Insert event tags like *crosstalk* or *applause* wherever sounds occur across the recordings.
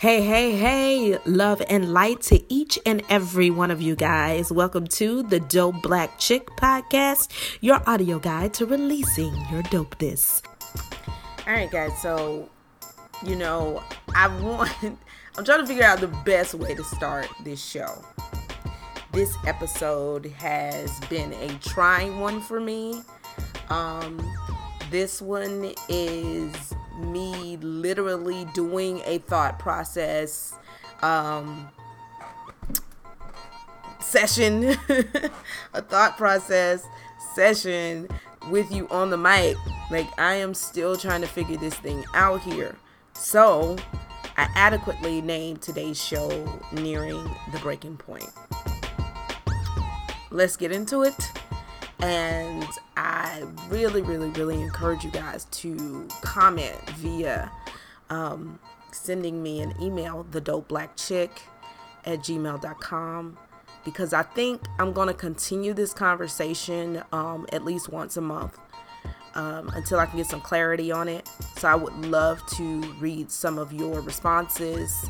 Hey, hey, hey, love and light to each and every one of you guys. Welcome to the Dope Black Chick Podcast, your audio guide to releasing your dopeness. All right, guys, so, you know, I want, *laughs* I'm trying to figure out the best way to start this show. This episode has been a trying one for me. Um, this one is me literally doing a thought process um, session, *laughs* a thought process session with you on the mic. Like, I am still trying to figure this thing out here. So, I adequately named today's show Nearing the Breaking Point. Let's get into it. And I really, really, really encourage you guys to comment via um, sending me an email, the dope black chick at gmail.com, because I think I'm going to continue this conversation um, at least once a month um, until I can get some clarity on it. So I would love to read some of your responses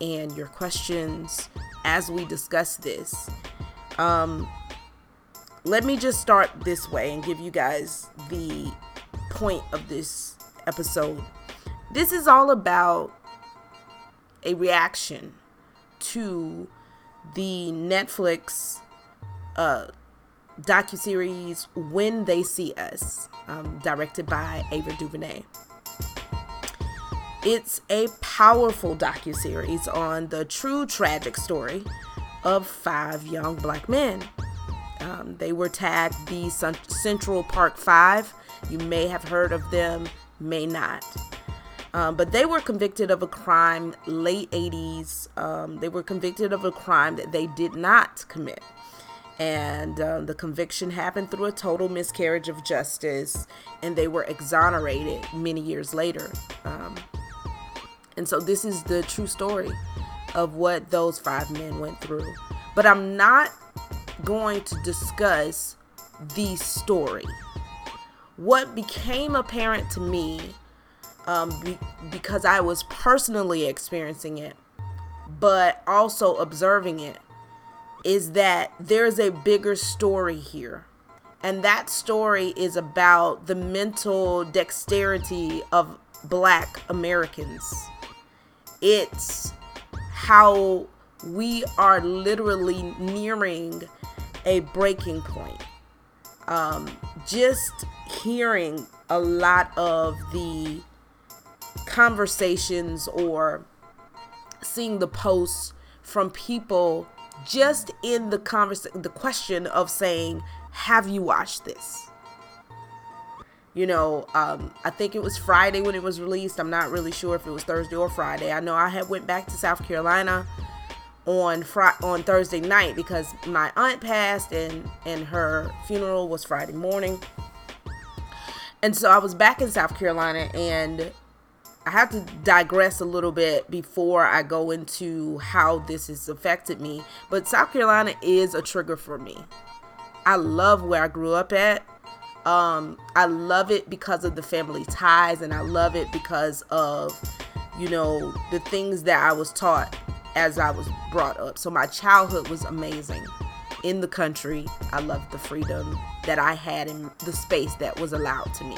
and your questions as we discuss this. Um, let me just start this way and give you guys the point of this episode. This is all about a reaction to the Netflix uh, docuseries When They See Us, um, directed by Ava DuVernay. It's a powerful docuseries on the true tragic story of five young black men um, they were tagged the Central Park Five. You may have heard of them, may not. Um, but they were convicted of a crime late 80s. Um, they were convicted of a crime that they did not commit. And uh, the conviction happened through a total miscarriage of justice, and they were exonerated many years later. Um, and so, this is the true story of what those five men went through. But I'm not going to discuss the story. What became apparent to me, um, be- because I was personally experiencing it, but also observing it, is that there's a bigger story here. And that story is about the mental dexterity of black Americans. It's how we are literally nearing a breaking point. Um, just hearing a lot of the conversations or seeing the posts from people just in the conversation, the question of saying, "Have you watched this?" You know, um, I think it was Friday when it was released. I'm not really sure if it was Thursday or Friday. I know I had went back to South Carolina on Friday on Thursday night because my aunt passed and and her funeral was Friday morning. And so I was back in South Carolina and I have to digress a little bit before I go into how this has affected me. But South Carolina is a trigger for me. I love where I grew up at. Um, I love it because of the family ties and I love it because of, you know, the things that I was taught as I was brought up. So my childhood was amazing in the country. I loved the freedom that I had in the space that was allowed to me.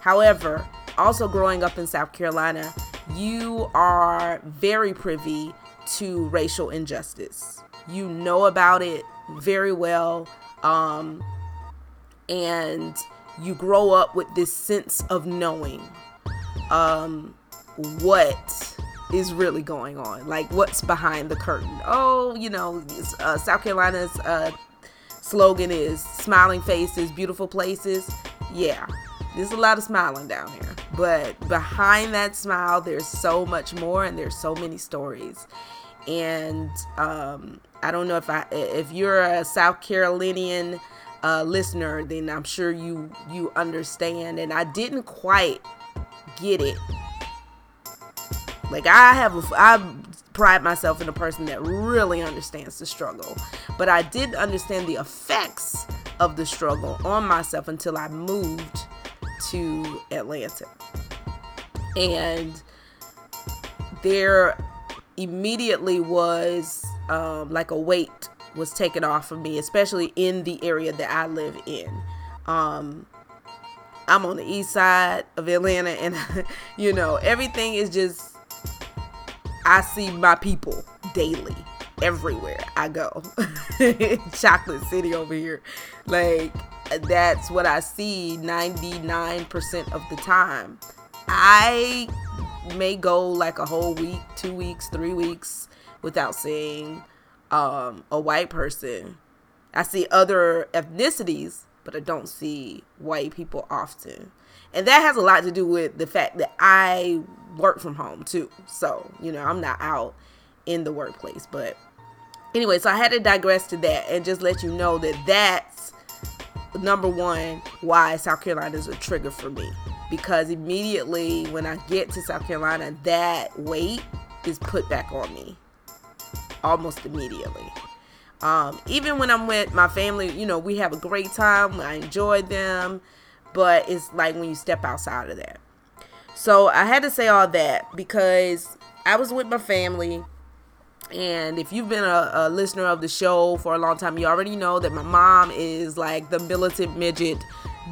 However, also growing up in South Carolina, you are very privy to racial injustice. You know about it very well. Um, and you grow up with this sense of knowing um, what is really going on? Like what's behind the curtain? Oh you know uh, south carolina's uh, slogan is smiling faces beautiful places. Yeah there's a lot of smiling down here. But behind that smile there's so much more and there's so many stories. And um, i don't know if i if you're a south carolinian uh, listener then i'm sure you you understand. And i didn't quite get it like I have, a, I pride myself in a person that really understands the struggle, but I didn't understand the effects of the struggle on myself until I moved to Atlanta. And there immediately was um, like a weight was taken off of me, especially in the area that I live in. Um, I'm on the east side of Atlanta, and *laughs* you know, everything is just, I see my people daily, everywhere I go. *laughs* Chocolate City over here. Like, that's what I see 99% of the time. I may go like a whole week, two weeks, three weeks without seeing um, a white person. I see other ethnicities, but I don't see white people often. And that has a lot to do with the fact that I work from home too. So, you know, I'm not out in the workplace. But anyway, so I had to digress to that and just let you know that that's number one why South Carolina is a trigger for me. Because immediately when I get to South Carolina, that weight is put back on me almost immediately. Um, even when I'm with my family, you know, we have a great time. I enjoy them, but it's like when you step outside of that. So I had to say all that because I was with my family. And if you've been a, a, listener of the show for a long time, you already know that my mom is like the militant midget.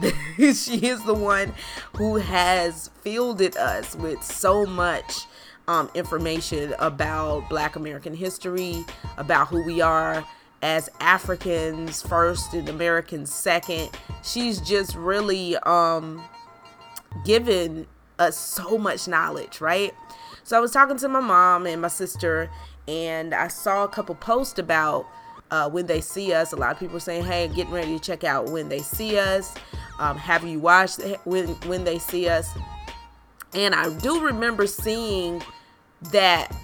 *laughs* she is the one who has fielded us with so much um, information about Black American history, about who we are as Africans first and Americans second. She's just really um, given us so much knowledge, right? So I was talking to my mom and my sister, and I saw a couple posts about uh, when they see us. A lot of people saying, "Hey, getting ready to check out when they see us." Um, have you watched when when they see us? And I do remember seeing that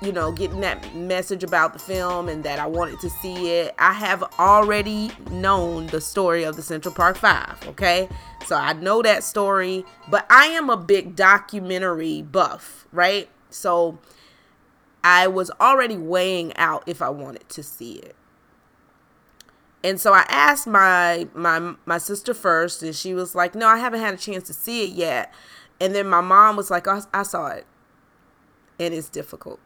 you know getting that message about the film and that I wanted to see it. I have already known the story of the Central Park 5, okay? So I know that story, but I am a big documentary buff, right? So I was already weighing out if I wanted to see it. And so I asked my my my sister first and she was like, "No, I haven't had a chance to see it yet." And then my mom was like, oh, "I saw it." and it's difficult.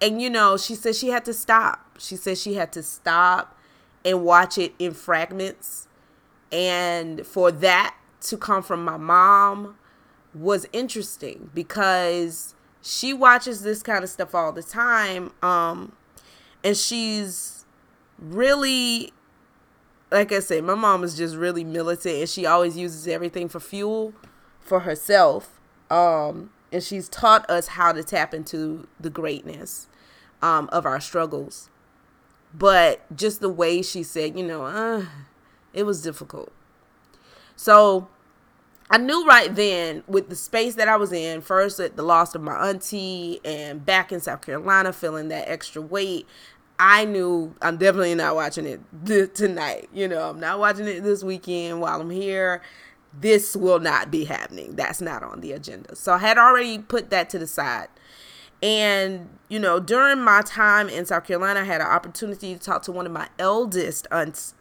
And you know, she said she had to stop. She said she had to stop and watch it in fragments. And for that to come from my mom was interesting because she watches this kind of stuff all the time. Um, and she's really, like I said, my mom is just really militant and she always uses everything for fuel for herself. Um, and she's taught us how to tap into the greatness um, of our struggles. But just the way she said, you know, uh, it was difficult. So I knew right then with the space that I was in, first at the loss of my auntie and back in South Carolina feeling that extra weight, I knew I'm definitely not watching it th- tonight. You know, I'm not watching it this weekend while I'm here this will not be happening. That's not on the agenda. So I had already put that to the side. And, you know, during my time in South Carolina, I had an opportunity to talk to one of my eldest aunts,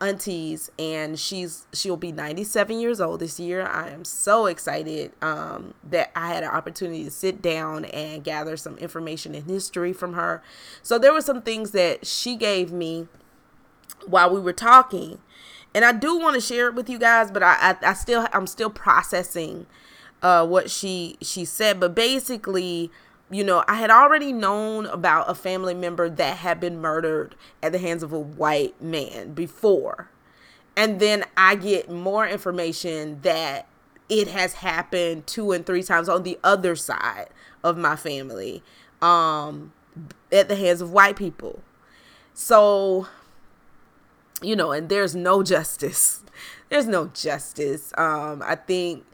aunties, and she's she'll be 97 years old this year. I am so excited um, that I had an opportunity to sit down and gather some information and history from her. So there were some things that she gave me while we were talking and I do want to share it with you guys, but I, I, I still I'm still processing uh, what she she said. But basically, you know, I had already known about a family member that had been murdered at the hands of a white man before, and then I get more information that it has happened two and three times on the other side of my family um at the hands of white people so you know, and there's no justice. There's no justice. Um, I think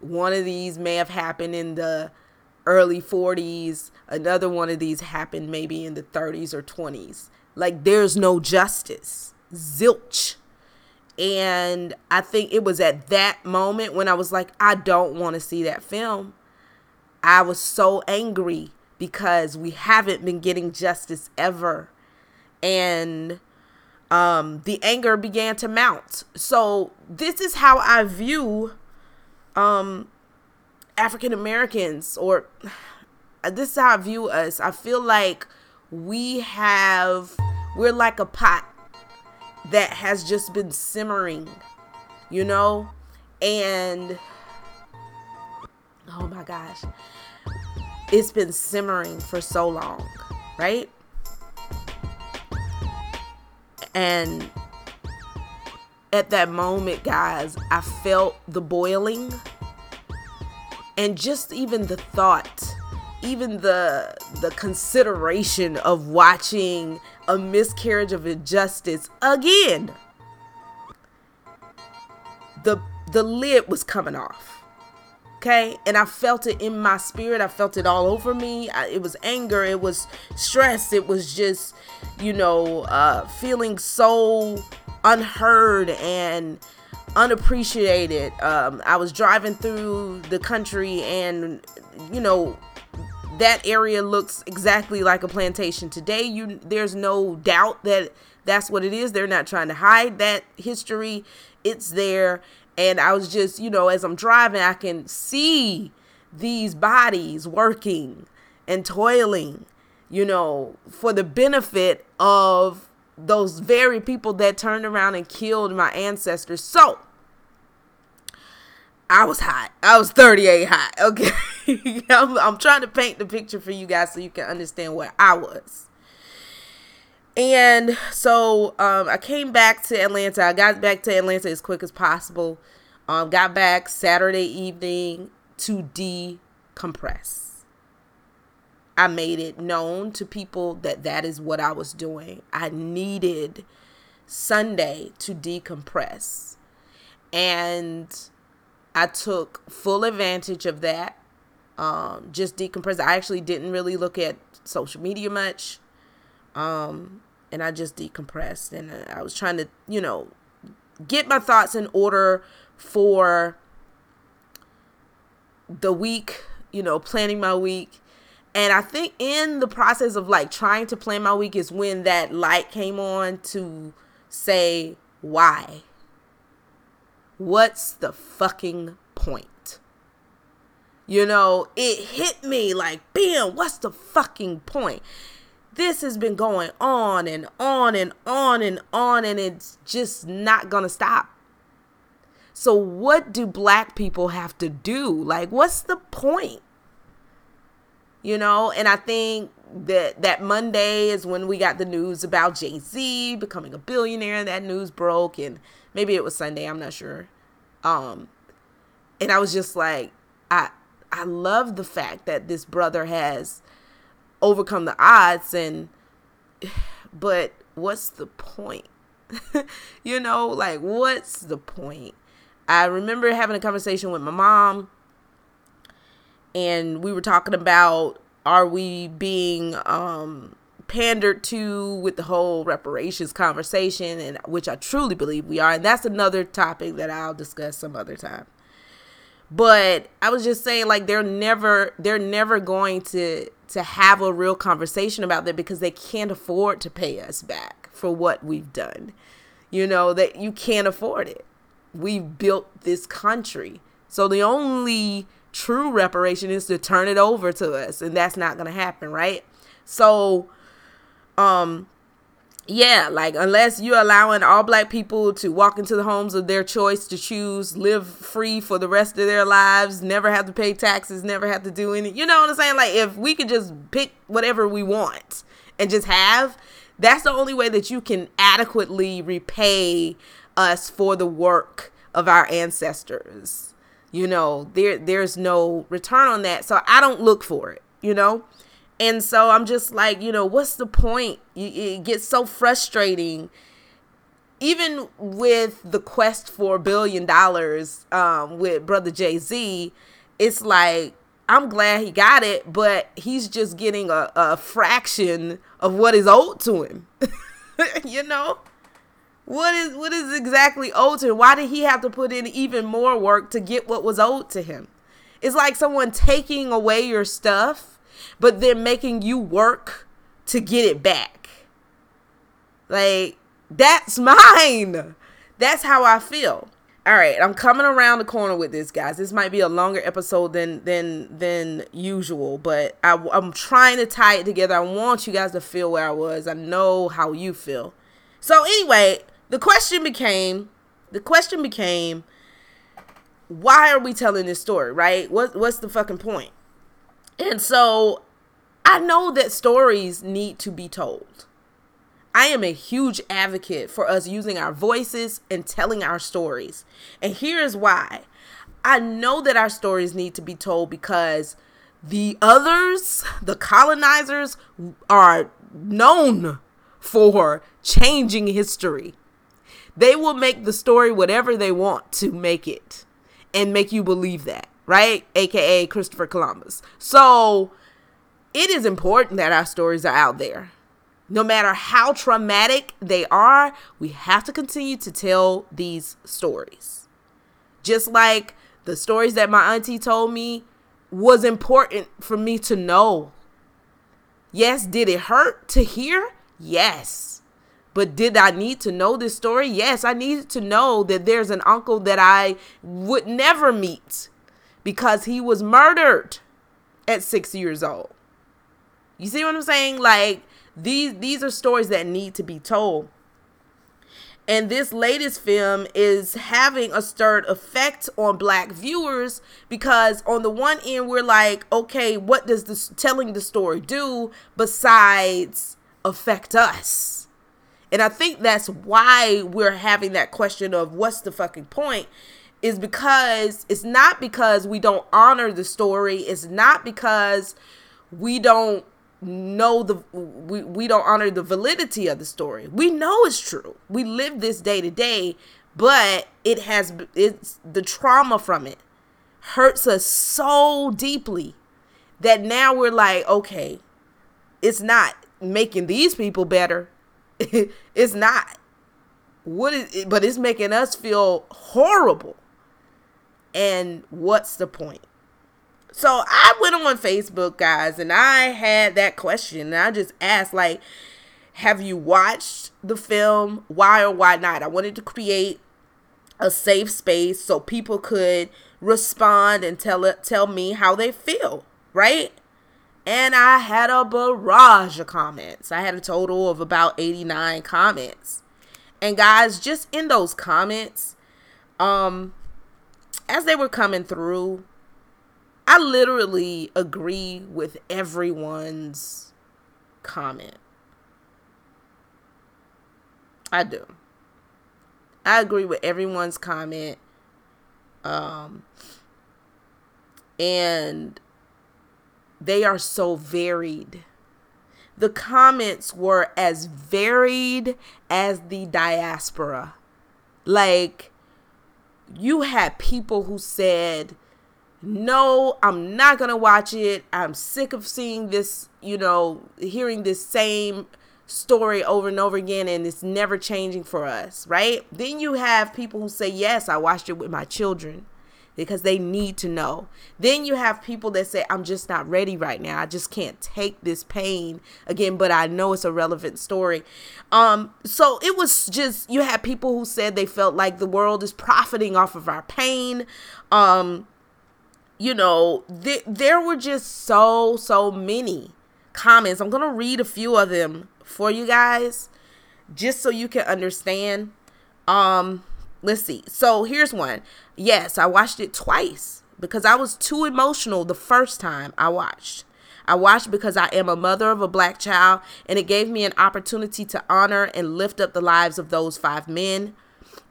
one of these may have happened in the early 40s. Another one of these happened maybe in the 30s or 20s. Like there's no justice. Zilch. And I think it was at that moment when I was like, I don't want to see that film. I was so angry because we haven't been getting justice ever. And um, the anger began to mount. So this is how I view um, African Americans or this is how I view us. I feel like we have we're like a pot that has just been simmering, you know? And oh my gosh. It's been simmering for so long, right? And at that moment, guys, I felt the boiling and just even the thought even the the consideration of watching a miscarriage of injustice again. The the lid was coming off okay? And i felt it in my spirit. I felt it all over me. I, it was anger. It was stress. It was just you know uh feeling so unheard and unappreciated. Um i was driving through the country and you know that area looks exactly like a plantation. Today you there's no doubt that that's what it is. They're not trying to hide that history. It's there and i was just you know as i'm driving i can see these bodies working and toiling you know for the benefit of those very people that turned around and killed my ancestors so I was hot. I was 38 hot. Okay. *laughs* I'm, I'm, trying to paint the picture for you guys so you can understand where I was. And so um, I came back to Atlanta. I got back to Atlanta as quick as possible. Um, got back Saturday evening to decompress. I made it known to people that that is what I was doing. I needed Sunday to decompress. And I took full advantage of that. Um, just decompress. I actually didn't really look at social media much. Um, and I just decompressed. And I was trying to, you know, get my thoughts in order for the week, you know, planning my week. And I think in the process of like trying to plan my week is when that light came on to say why what's the fucking point? You know, it hit me like, bam, what's the fucking point? This has been going on and on and on and on, and it's just not gonna stop. So, what do black people have to do? Like, what's the point? You know, and I think that that Monday is when we got the news about Jay Z becoming a billionaire. That news broke, and maybe it was Sunday, I'm not sure. Um, and I was just like, I I love the fact that this brother has overcome the odds, and *sighs* but what's the point? *laughs* you know, like what's the point? I remember having a conversation with my mom, and we were talking about are we being um pandered to with the whole reparations conversation and which I truly believe we are and that's another topic that I'll discuss some other time. But I was just saying like they're never they're never going to to have a real conversation about that because they can't afford to pay us back for what we've done. You know that you can't afford it. We've built this country. So the only true reparation is to turn it over to us and that's not going to happen, right? So um yeah, like unless you're allowing all black people to walk into the homes of their choice to choose, live free for the rest of their lives, never have to pay taxes, never have to do any, you know what I'm saying? Like if we could just pick whatever we want and just have, that's the only way that you can adequately repay us for the work of our ancestors. You know, there there's no return on that. So I don't look for it, you know? And so I'm just like, you know, what's the point? It gets so frustrating. Even with the quest for a billion dollars um, with brother Jay Z, it's like I'm glad he got it, but he's just getting a, a fraction of what is owed to him. *laughs* you know, what is what is exactly owed to him? Why did he have to put in even more work to get what was owed to him? It's like someone taking away your stuff but they're making you work to get it back. Like, that's *laughs* mine. That's how I feel. All right, I'm coming around the corner with this, guys. This might be a longer episode than than than usual, but I, I'm trying to tie it together. I want you guys to feel where I was. I know how you feel. So anyway, the question became, the question became, why are we telling this story, right? What what's the fucking point? And so, I know that stories need to be told. I am a huge advocate for us using our voices and telling our stories. And here's why. I know that our stories need to be told because the others, the colonizers, are known for changing history. They will make the story whatever they want to make it and make you believe that, right? AKA Christopher Columbus. So it is important that our stories are out there no matter how traumatic they are, we have to continue to tell these stories. Just like the stories that my auntie told me was important for me to know. Yes, did it hurt to hear? Yes. But did I need to know this story? Yes, I needed to know that there's an uncle that I would never meet because he was murdered at six years old. You see what I'm saying? Like, these these are stories that need to be told. And this latest film is having a stirred effect on black viewers because on the one end we're like, okay, what does this telling the story do besides affect us? And I think that's why we're having that question of what's the fucking point is because it's not because we don't honor the story, it's not because we don't know the we, we don't honor the validity of the story. We know it's true. We live this day to day but it has it's the trauma from it hurts us so deeply that now we're like okay it's not making these people better. *laughs* It's not. What is it, but it's making us feel horrible and what's the point so I went on Facebook, guys, and I had that question. And I just asked, like, have you watched the film? Why or why not? I wanted to create a safe space so people could respond and tell it, tell me how they feel, right? And I had a barrage of comments. I had a total of about 89 comments. And guys, just in those comments, um, as they were coming through, I literally agree with everyone's comment. I do. I agree with everyone's comment. Um, and they are so varied. The comments were as varied as the diaspora. Like, you had people who said, no, I'm not going to watch it. I'm sick of seeing this, you know, hearing this same story over and over again and it's never changing for us, right? Then you have people who say, Yes, I watched it with my children because they need to know. Then you have people that say, I'm just not ready right now. I just can't take this pain again, but I know it's a relevant story. Um, so it was just you had people who said they felt like the world is profiting off of our pain. Um, you know, th- there were just so, so many comments. I'm going to read a few of them for you guys just so you can understand. Um, let's see. So here's one. Yes, I watched it twice because I was too emotional the first time I watched. I watched because I am a mother of a black child and it gave me an opportunity to honor and lift up the lives of those five men.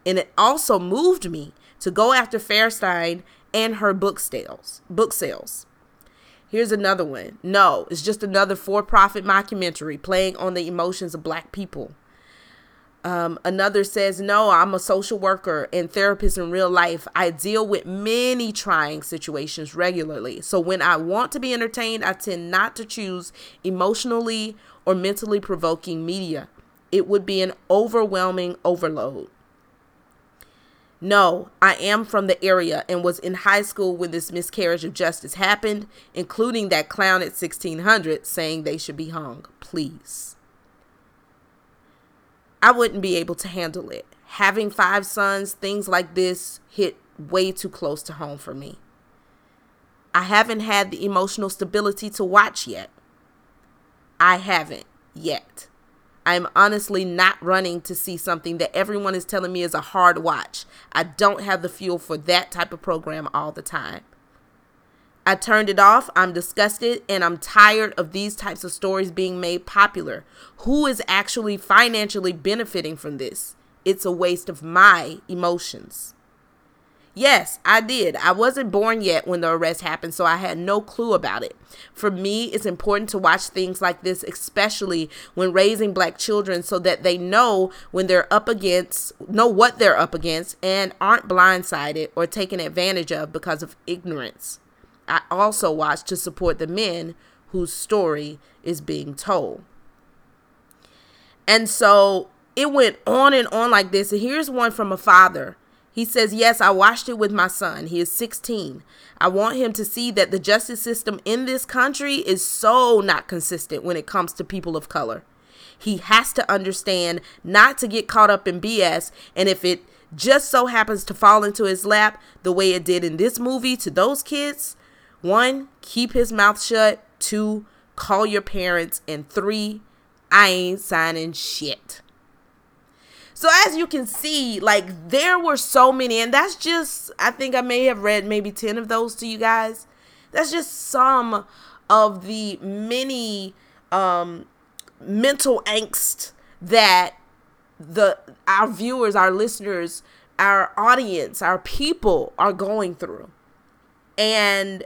And it also moved me to go after Fairstein and her book sales. Book sales. Here's another one. No, it's just another for-profit mockumentary playing on the emotions of black people. Um, another says, No, I'm a social worker and therapist in real life. I deal with many trying situations regularly. So when I want to be entertained, I tend not to choose emotionally or mentally provoking media. It would be an overwhelming overload. No, I am from the area and was in high school when this miscarriage of justice happened, including that clown at 1600 saying they should be hung. Please. I wouldn't be able to handle it. having five sons, things like this hit way too close to home for me. I haven't had the emotional stability to watch yet. I haven't yet. I'm honestly not running to see something that everyone is telling me is a hard watch. I don't have the fuel for that type of program all the time. I turned it off. I'm disgusted and I'm tired of these types of stories being made popular. Who is actually financially benefiting from this? It's a waste of my emotions. Yes, I did. I wasn't born yet when the arrest happened, so I had no clue about it. For me, it's important to watch things like this, especially when raising black children, so that they know when they're up against, know what they're up against, and aren't blindsided or taken advantage of because of ignorance. I also watch to support the men whose story is being told. And so it went on and on like this. And here's one from a father he says, Yes, I watched it with my son. He is 16. I want him to see that the justice system in this country is so not consistent when it comes to people of color. He has to understand not to get caught up in BS. And if it just so happens to fall into his lap the way it did in this movie to those kids, one, keep his mouth shut. Two, call your parents. And three, I ain't signing shit. So as you can see, like there were so many, and that's just I think I may have read maybe 10 of those to you guys. That's just some of the many um mental angst that the our viewers, our listeners, our audience, our people are going through. And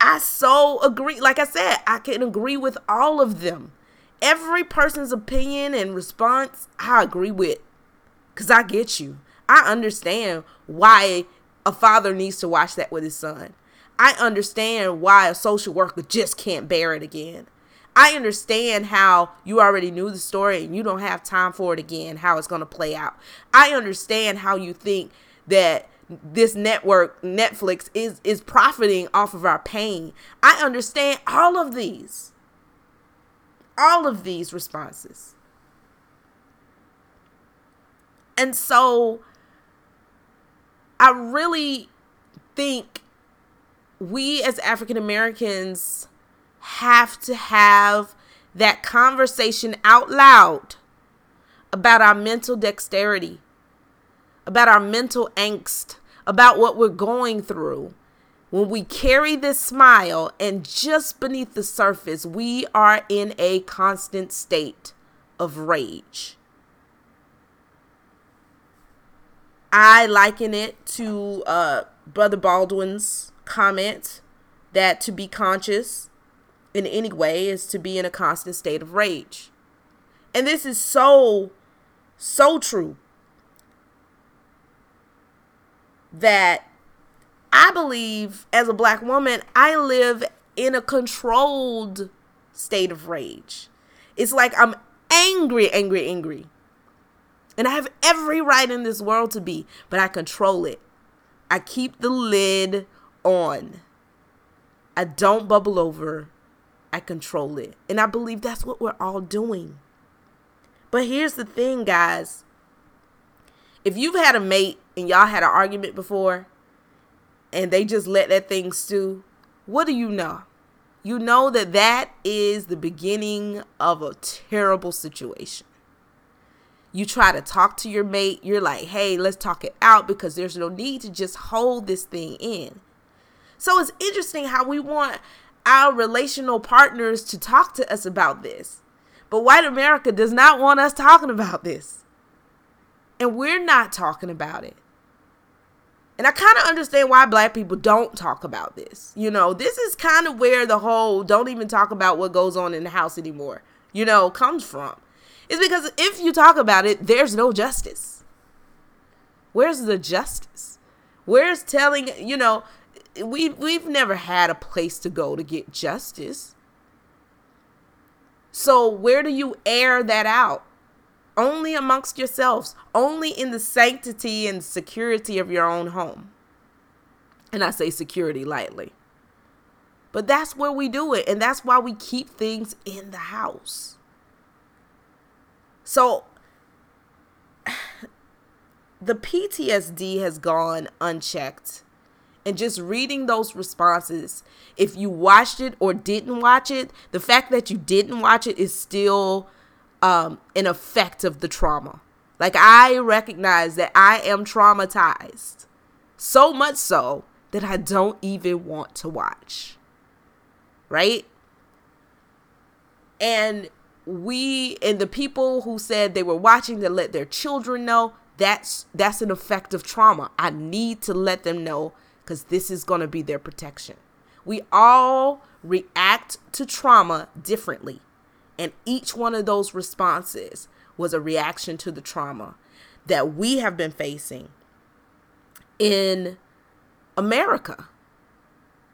I so agree. Like I said, I can agree with all of them. Every person's opinion and response, I agree with. Because I get you. I understand why a father needs to watch that with his son. I understand why a social worker just can't bear it again. I understand how you already knew the story and you don't have time for it again, how it's going to play out. I understand how you think that this network Netflix is is profiting off of our pain. I understand all of these. All of these responses. And so I really think we as African Americans have to have that conversation out loud about our mental dexterity, about our mental angst, about what we're going through. When we carry this smile and just beneath the surface, we are in a constant state of rage. I liken it to uh, Brother Baldwin's comment that to be conscious in any way is to be in a constant state of rage. And this is so, so true that I believe as a black woman, I live in a controlled state of rage. It's like I'm angry, angry, angry. And I have every right in this world to be, but I control it. I keep the lid on. I don't bubble over. I control it. And I believe that's what we're all doing. But here's the thing, guys. If you've had a mate and y'all had an argument before and they just let that thing stew, what do you know? You know that that is the beginning of a terrible situation you try to talk to your mate, you're like, hey, let's talk it out because there's no need to just hold this thing in. So it's interesting how we want our relational partners to talk to us about this. But white America does not want us talking about this. And we're not talking about it. And I kind of understand why black people don't talk about this. You know, this is kind of where the whole don't even talk about what goes on in the house anymore, you know, comes from is because if you talk about it, there's no justice. Where's the justice? Where's telling, you know, we we've never had a place to go to get justice. So where do you air that out? Only amongst yourselves, only in the sanctity and security of your own home. And I say security lightly. But that's where we do it, and that's why we keep things in the house. So *sighs* the PTSD has gone unchecked. And just reading those responses, if you watched it or didn't watch it, the fact that you didn't watch it is still um, an effect of the trauma. Like, I recognize that I am traumatized. So much so that I don't even want to watch. Right? And we and the people who said they were watching to let their children know that's that's an effect of trauma. I need to let them know cuz this is going to be their protection. We all react to trauma differently. And each one of those responses was a reaction to the trauma that we have been facing in America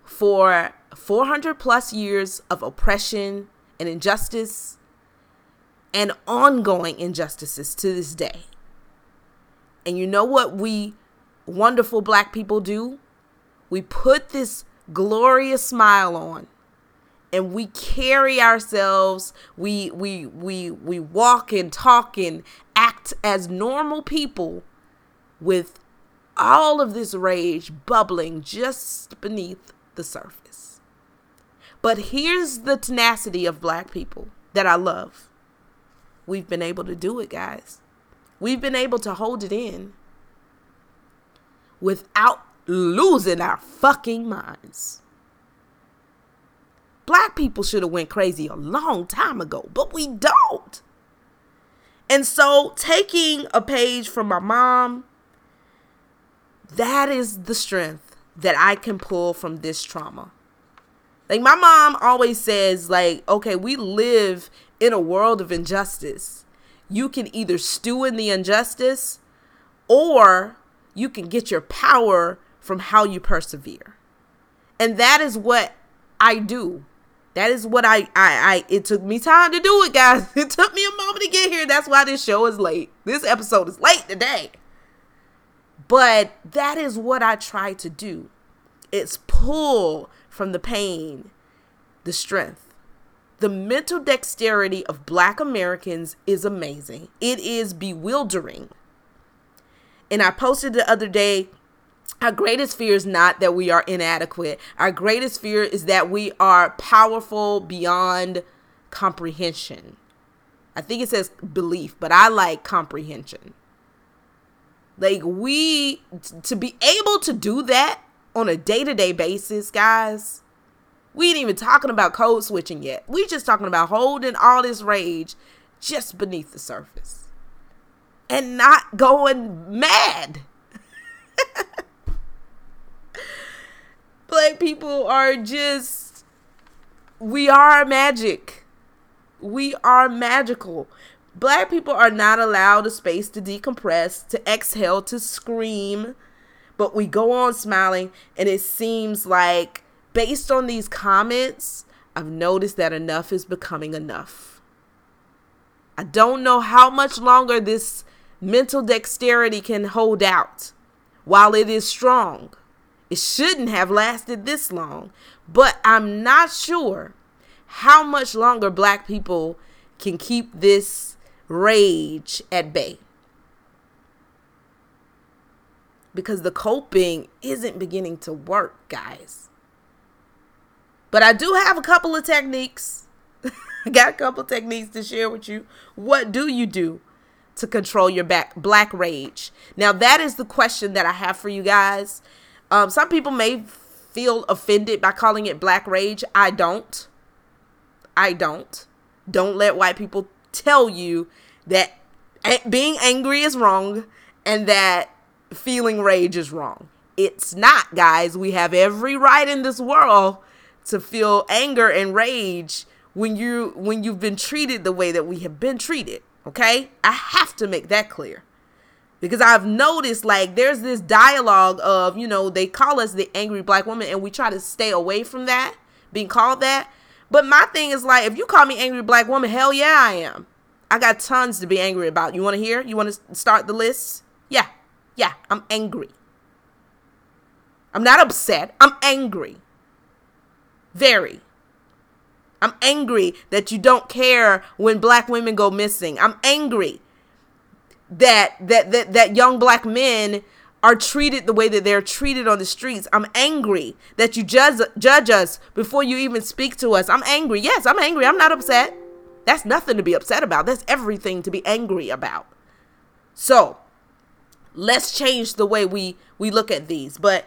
for 400 plus years of oppression and injustice and ongoing injustices to this day. And you know what we wonderful black people do? We put this glorious smile on and we carry ourselves we we we we walk and talk and act as normal people with all of this rage bubbling just beneath the surface. But here's the tenacity of black people that I love. We've been able to do it guys. We've been able to hold it in without losing our fucking minds. Black people should have went crazy a long time ago, but we don't. And so taking a page from my mom, that is the strength that I can pull from this trauma. Like my mom always says like, okay, we live in a world of injustice. You can either stew in the injustice or you can get your power from how you persevere. And that is what I do. That is what I, I, I, it took me time to do it, guys. *laughs* It took me a moment to get here. That's why this show is late. This episode is late today. But that is what I try to do. It's pull from the pain, the strength. The mental dexterity of black Americans is amazing. It is bewildering. And I posted the other day our greatest fear is not that we are inadequate. Our greatest fear is that we are powerful beyond comprehension. I think it says belief, but I like comprehension. Like, we, to be able to do that on a day to day basis, guys, we ain't even talking about code switching yet. We just talking about holding all this rage just beneath the surface and not going mad. *laughs* black people are just we are magic. We are magical. Black people are not allowed a space to decompress, to exhale, to scream, but we go on smiling and it seems like based on these comments, I've noticed that enough is becoming enough. I don't know how much longer this mental dexterity can hold out while it is strong. It shouldn't have lasted this long, but I'm not sure how much longer black people can keep this rage at bay. Because the coping isn't beginning to work, guys. But I do have a couple of techniques. *laughs* I got a couple of techniques to share with you. What do you do to control your back black rage? Now that is the question that I have for you guys. Um, some people may feel offended by calling it black rage. I don't. I don't. Don't let white people tell you that being angry is wrong and that feeling rage is wrong. It's not, guys. We have every right in this world to feel anger and rage when you when you've been treated the way that we have been treated, okay? I have to make that clear because I've noticed like there's this dialogue of, you know, they call us the angry black woman and we try to stay away from that, being called that. But my thing is like, if you call me angry black woman, hell yeah, I am. I got tons to be angry about. You want to hear? You want to start the list? Yeah. Yeah, I'm angry. I'm not upset. I'm angry. Very. I'm angry that you don't care when black women go missing. I'm angry that that that, that young black men are treated the way that they're treated on the streets. I'm angry that you judge judge us before you even speak to us. I'm angry. Yes, I'm angry. I'm not upset. That's nothing to be upset about. That's everything to be angry about. So, let's change the way we we look at these. But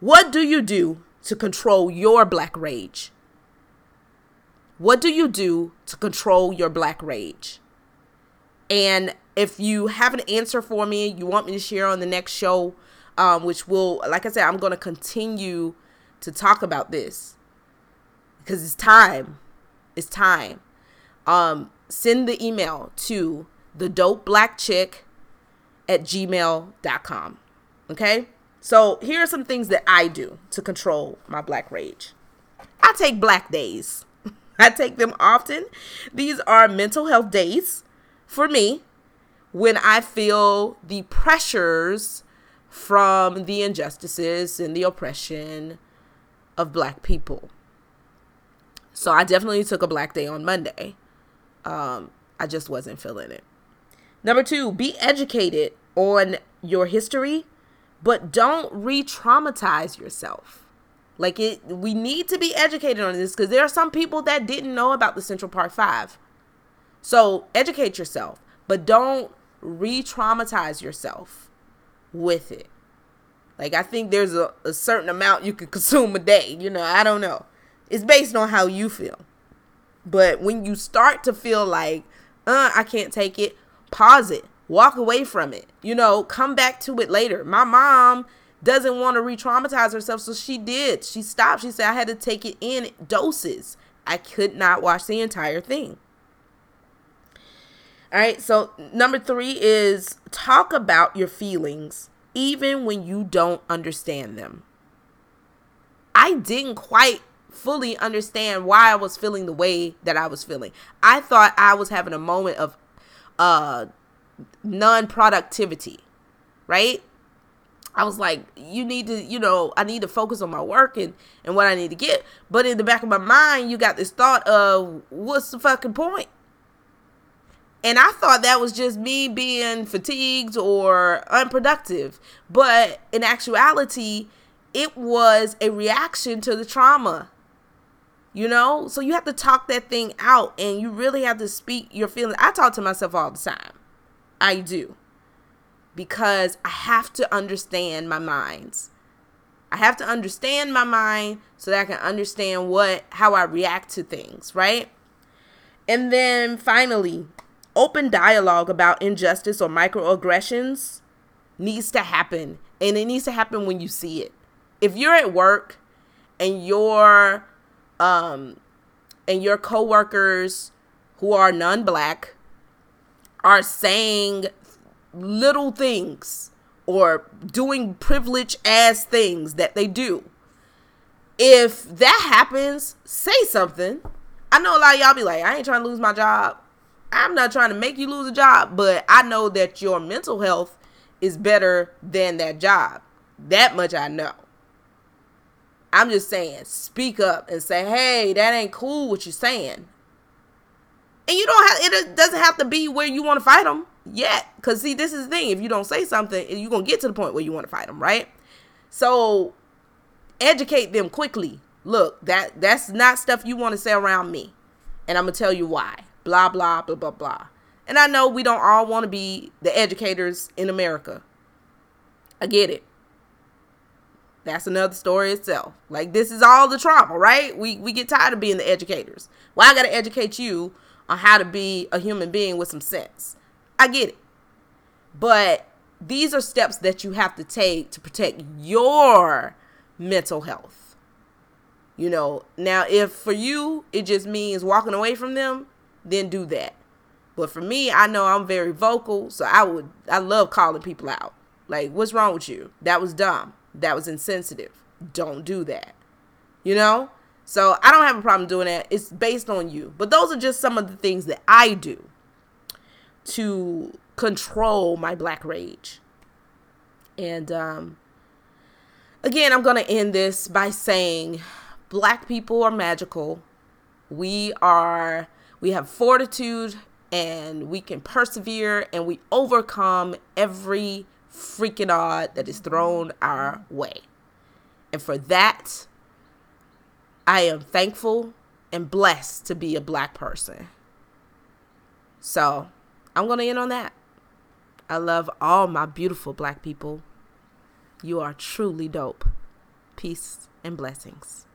what do you do to control your black rage? What do you do to control your black rage? And if you have an answer for me, you want me to share on the next show, um, which will, like I said, I'm going to continue to talk about this because it's time. It's time. Um, send the email to the dope black chick at gmail.com. Okay? So here are some things that I do to control my black rage. I take black days. *laughs* I take them often. These are mental health days for me when I feel the pressures from the injustices and the oppression of black people. So I definitely took a black day on Monday. Um, I just wasn't feeling it. Number two, be educated on your history, but don't re traumatize yourself. Like it, we need to be educated on this because there are some people that didn't know about the Central Park Five. So educate yourself, but don't re traumatize yourself with it. Like I think there's a, a certain amount you can *laughs* consume a day. You know, I don't know. It's based on how you feel. But when you start to feel like, uh, I can't take it, pause it, walk away from it. You know, come back to it later. My mom doesn't want to re-traumatize herself so she did she stopped she said i had to take it in doses i could not watch the entire thing all right so number three is talk about your feelings even when you don't understand them i didn't quite fully understand why i was feeling the way that i was feeling i thought i was having a moment of uh non-productivity right I was like, you need to, you know, I need to focus on my work and, and what I need to get. But in the back of my mind, you got this thought of, what's the fucking point? And I thought that was just me being fatigued or unproductive. But in actuality, it was a reaction to the trauma. You know? So you have to talk that thing out and you really have to speak your feelings. I talk to myself all the time. I do because I have to understand my minds. I have to understand my mind so that I can understand what how I react to things, right? And then finally, open dialogue about injustice or microaggressions needs to happen. And it needs to happen when you see it. If you're at work and your um and your coworkers who are non-black are saying little things or doing privilege ass things that they do. If that happens, say something. I know a lot of y'all be like, I ain't trying to lose my job. I'm not trying to make you lose a job, but I know that your mental health is better than that job. That much I know. I'm just saying, speak up and say, hey, that ain't cool what you're saying. And you don't have, it doesn't have to be where you want to fight them yet. Because, see, this is the thing. If you don't say something, you're going to get to the point where you want to fight them, right? So, educate them quickly. Look, that that's not stuff you want to say around me. And I'm going to tell you why. Blah, blah, blah, blah, blah. And I know we don't all want to be the educators in America. I get it. That's another story itself. Like this is all the trauma, right? We we get tired of being the educators. Well, I gotta educate you on how to be a human being with some sense. I get it. But these are steps that you have to take to protect your mental health. You know, now if for you it just means walking away from them, then do that. But for me, I know I'm very vocal, so I would I love calling people out. Like, what's wrong with you? That was dumb. That was insensitive. Don't do that. You know? So I don't have a problem doing that. It's based on you. But those are just some of the things that I do to control my black rage. And um, again, I'm going to end this by saying black people are magical. We are, we have fortitude and we can persevere and we overcome every freaking odd that is thrown our way. And for that, I am thankful and blessed to be a black person. So I'm going to end on that. I love all my beautiful black people. You are truly dope. Peace and blessings.